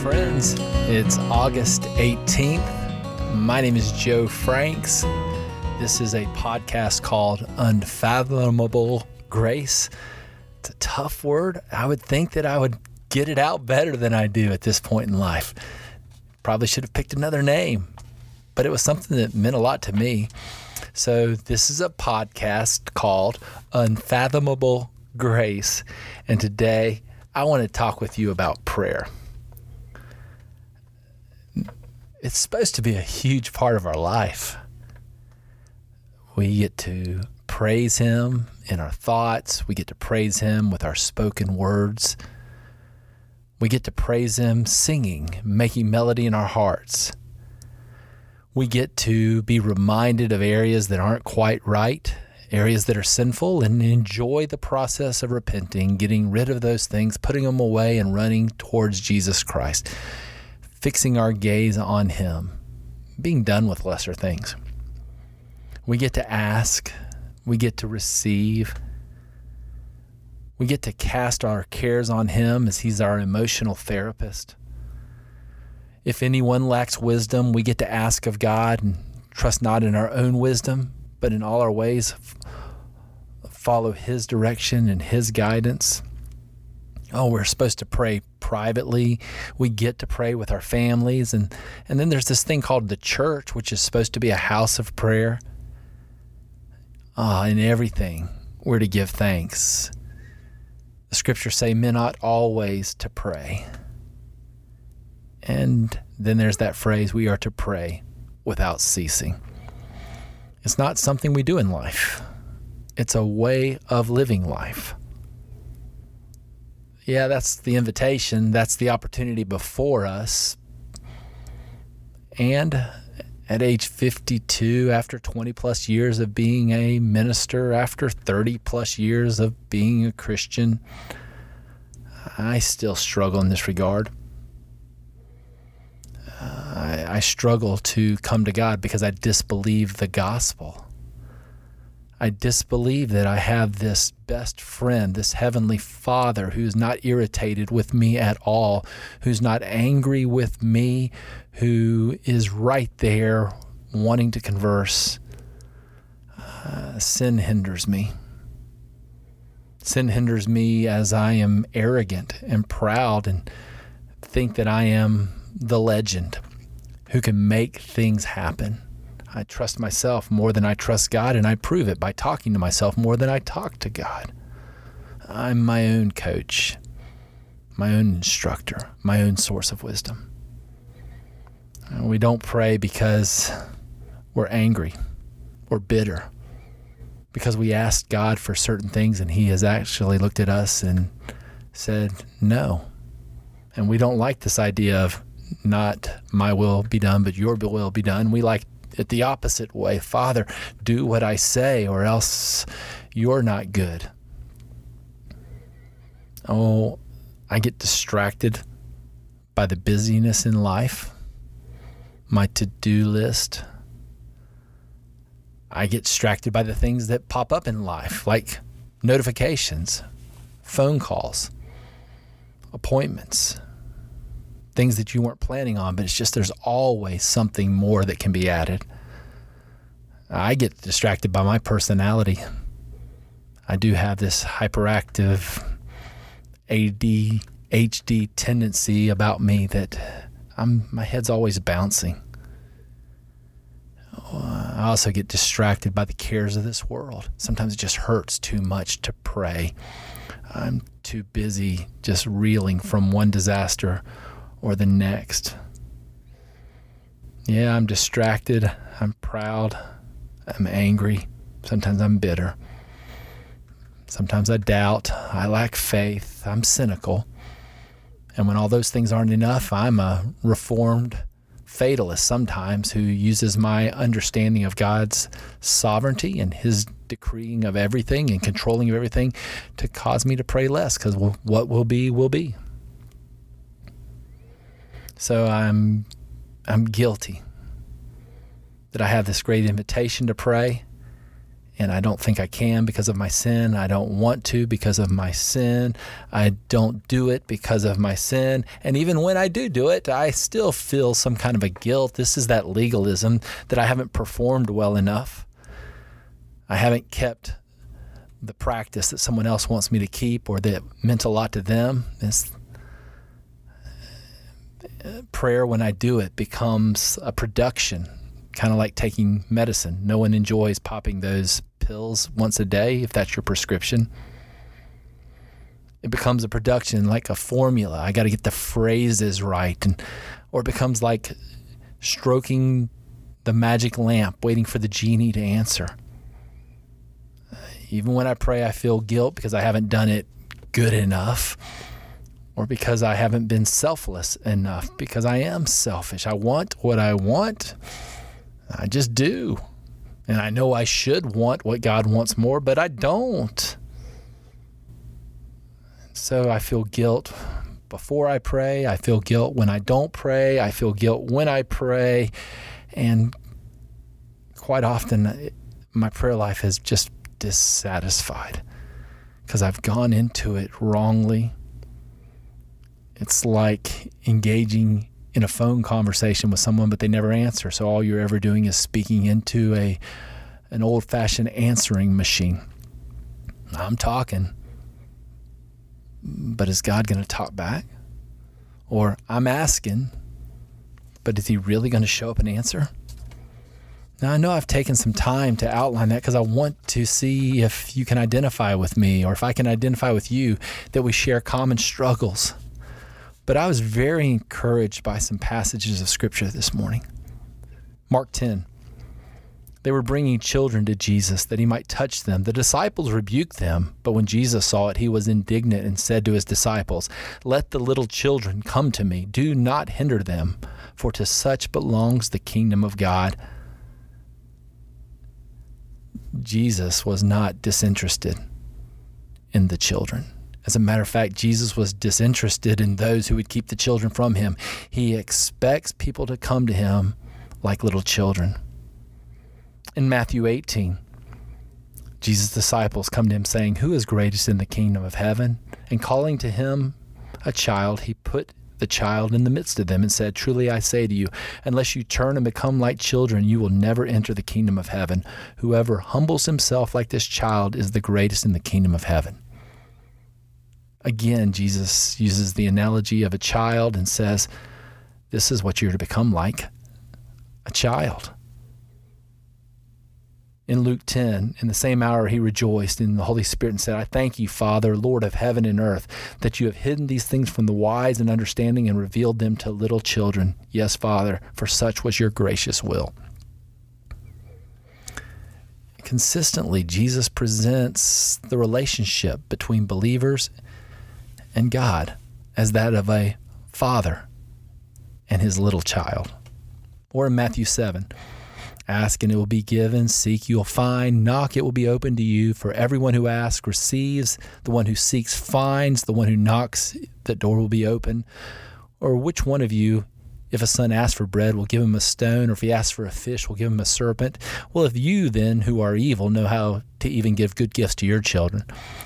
friends. It's August 18th. My name is Joe Franks. This is a podcast called Unfathomable Grace. It's a tough word. I would think that I would get it out better than I do at this point in life. Probably should have picked another name, but it was something that meant a lot to me. So, this is a podcast called Unfathomable Grace. And today, I want to talk with you about prayer. It's supposed to be a huge part of our life. We get to praise Him in our thoughts, we get to praise Him with our spoken words. We get to praise Him singing, making melody in our hearts. We get to be reminded of areas that aren't quite right areas that are sinful and enjoy the process of repenting, getting rid of those things, putting them away, and running towards Jesus Christ, fixing our gaze on Him, being done with lesser things. We get to ask, we get to receive. We get to cast our cares on Him as He's our emotional therapist. If anyone lacks wisdom, we get to ask of God and trust not in our own wisdom, but in all our ways, follow His direction and His guidance. Oh, we're supposed to pray privately. We get to pray with our families. And, and then there's this thing called the church, which is supposed to be a house of prayer. Ah, in everything, we're to give thanks. The scriptures say, men ought always to pray. And then there's that phrase, we are to pray without ceasing. It's not something we do in life, it's a way of living life. Yeah, that's the invitation, that's the opportunity before us. And at age 52, after 20 plus years of being a minister, after 30 plus years of being a Christian, I still struggle in this regard. Uh, I, I struggle to come to God because I disbelieve the gospel. I disbelieve that I have this best friend, this heavenly Father who's not irritated with me at all, who's not angry with me, who is right there wanting to converse. Uh, sin hinders me. Sin hinders me as I am arrogant and proud and think that I am the legend who can make things happen. I trust myself more than I trust God, and I prove it by talking to myself more than I talk to God. I'm my own coach, my own instructor, my own source of wisdom. We don't pray because we're angry or bitter, because we asked God for certain things and He has actually looked at us and said no. And we don't like this idea of not my will be done, but your will be done. We like it the opposite way. Father, do what I say, or else you're not good. Oh, I get distracted by the busyness in life, my to do list. I get distracted by the things that pop up in life, like notifications, phone calls, appointments, things that you weren't planning on, but it's just there's always something more that can be added. I get distracted by my personality. I do have this hyperactive ADHD tendency about me that I'm my head's always bouncing. I also get distracted by the cares of this world. Sometimes it just hurts too much to pray. I'm too busy just reeling from one disaster or the next. Yeah, I'm distracted. I'm proud. I'm angry. Sometimes I'm bitter. Sometimes I doubt. I lack faith. I'm cynical. And when all those things aren't enough, I'm a reformed fatalist sometimes who uses my understanding of God's sovereignty and his decreeing of everything and controlling of everything to cause me to pray less because what will be, will be. So I'm I'm guilty that I have this great invitation to pray and I don't think I can because of my sin. I don't want to because of my sin. I don't do it because of my sin. And even when I do do it, I still feel some kind of a guilt. This is that legalism that I haven't performed well enough. I haven't kept the practice that someone else wants me to keep or that meant a lot to them. It's, prayer, when I do it, becomes a production kind of like taking medicine. No one enjoys popping those pills once a day if that's your prescription. It becomes a production like a formula. I got to get the phrases right and or it becomes like stroking the magic lamp waiting for the genie to answer. Even when I pray I feel guilt because I haven't done it good enough or because I haven't been selfless enough because I am selfish. I want what I want I just do. And I know I should want what God wants more, but I don't. So I feel guilt before I pray. I feel guilt when I don't pray. I feel guilt when I pray. And quite often, uh, my prayer life is just dissatisfied because I've gone into it wrongly. It's like engaging in a phone conversation with someone, but they never answer. So all you're ever doing is speaking into a an old fashioned answering machine. I'm talking, but is God going to talk back? Or I'm asking, but is He really going to show up and answer? Now, I know I've taken some time to outline that because I want to see if you can identify with me or if I can identify with you that we share common struggles but I was very encouraged by some passages of Scripture this morning. Mark 10. They were bringing children to Jesus that he might touch them. The disciples rebuked them, but when Jesus saw it, he was indignant and said to his disciples, Let the little children come to me. Do not hinder them, for to such belongs the kingdom of God. Jesus was not disinterested in the children. As a matter of fact, Jesus was disinterested in those who would keep the children from him. He expects people to come to him like little children. In Matthew 18, Jesus' disciples come to him saying, Who is greatest in the kingdom of heaven? And calling to him a child, he put the child in the midst of them and said, Truly I say to you, unless you turn and become like children, you will never enter the kingdom of heaven. Whoever humbles himself like this child is the greatest in the kingdom of heaven. Again, Jesus uses the analogy of a child and says, This is what you're to become like a child. In Luke 10, in the same hour he rejoiced in the Holy Spirit and said, I thank you, Father, Lord of heaven and earth, that you have hidden these things from the wise and understanding and revealed them to little children. Yes, Father, for such was your gracious will. Consistently, Jesus presents the relationship between believers and God as that of a father and his little child. Or in Matthew 7, ask and it will be given, seek you'll find, knock it will be open to you. For everyone who asks receives, the one who seeks finds, the one who knocks, the door will be open. Or which one of you, if a son asks for bread, we'll give him a stone, or if he asks for a fish, we'll give him a serpent? Well, if you then, who are evil, know how to even give good gifts to your children,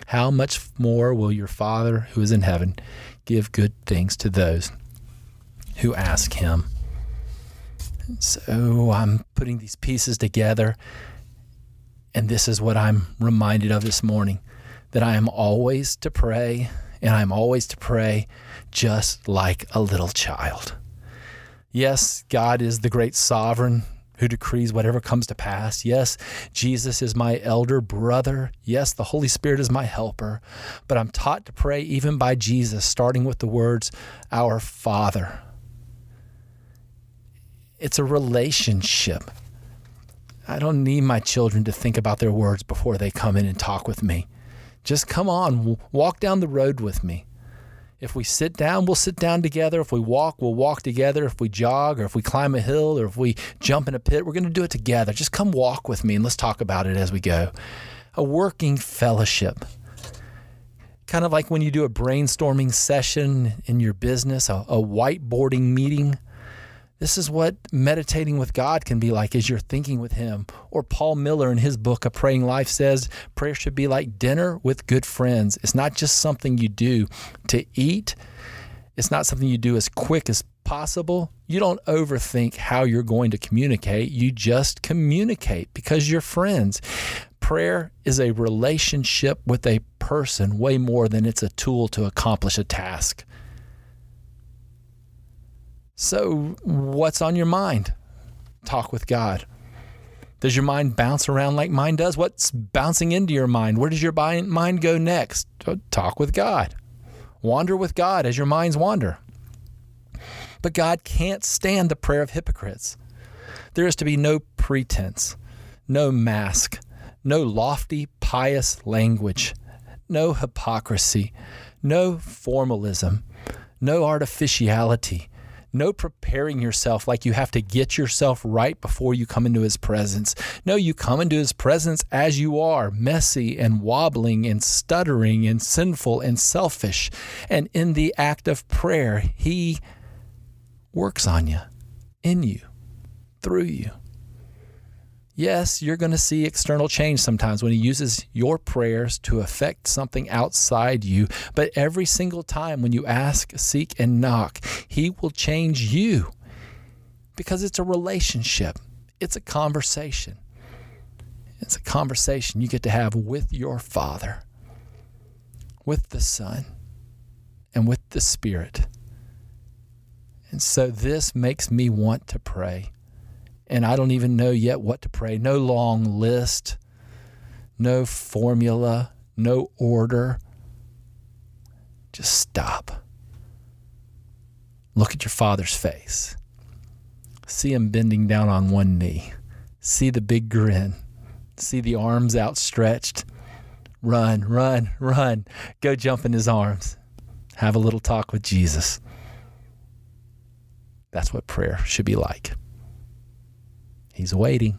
how much more will your Father who is in heaven give good things to those who ask him? So I'm putting these pieces together, and this is what I'm reminded of this morning that I am always to pray, and I'm always to pray just like a little child. Yes, God is the great sovereign who decrees whatever comes to pass. Yes, Jesus is my elder brother. Yes, the Holy Spirit is my helper. But I'm taught to pray even by Jesus, starting with the words, Our Father. It's a relationship. I don't need my children to think about their words before they come in and talk with me. Just come on, walk down the road with me. If we sit down, we'll sit down together. If we walk, we'll walk together. If we jog or if we climb a hill or if we jump in a pit, we're going to do it together. Just come walk with me and let's talk about it as we go. A working fellowship. Kind of like when you do a brainstorming session in your business, a, a whiteboarding meeting. This is what meditating with God can be like as you're thinking with Him. Or Paul Miller in his book, A Praying Life, says prayer should be like dinner with good friends. It's not just something you do to eat, it's not something you do as quick as possible. You don't overthink how you're going to communicate, you just communicate because you're friends. Prayer is a relationship with a person way more than it's a tool to accomplish a task. So, what's on your mind? Talk with God. Does your mind bounce around like mine does? What's bouncing into your mind? Where does your mind go next? Talk with God. Wander with God as your minds wander. But God can't stand the prayer of hypocrites. There is to be no pretense, no mask, no lofty, pious language, no hypocrisy, no formalism, no artificiality no preparing yourself like you have to get yourself right before you come into His presence. No, you come into His presence as you are, messy and wobbling and stuttering and sinful and selfish. And in the act of prayer, He works on you, in you, through you. Yes, you're going to see external change sometimes when He uses your prayers to affect something outside you. But every single time when you ask, seek, and knock, He will change you because it's a relationship, it's a conversation. It's a conversation you get to have with your Father, with the Son, and with the Spirit. And so this makes me want to pray and I don't even know yet what to pray. No long list, no formula, no order. Just stop. Look at your father's face. See him bending down on one knee. See the big grin. See the arms outstretched. Run, run, run. Go jump in his arms. Have a little talk with Jesus. That's what prayer should be like. He's waiting.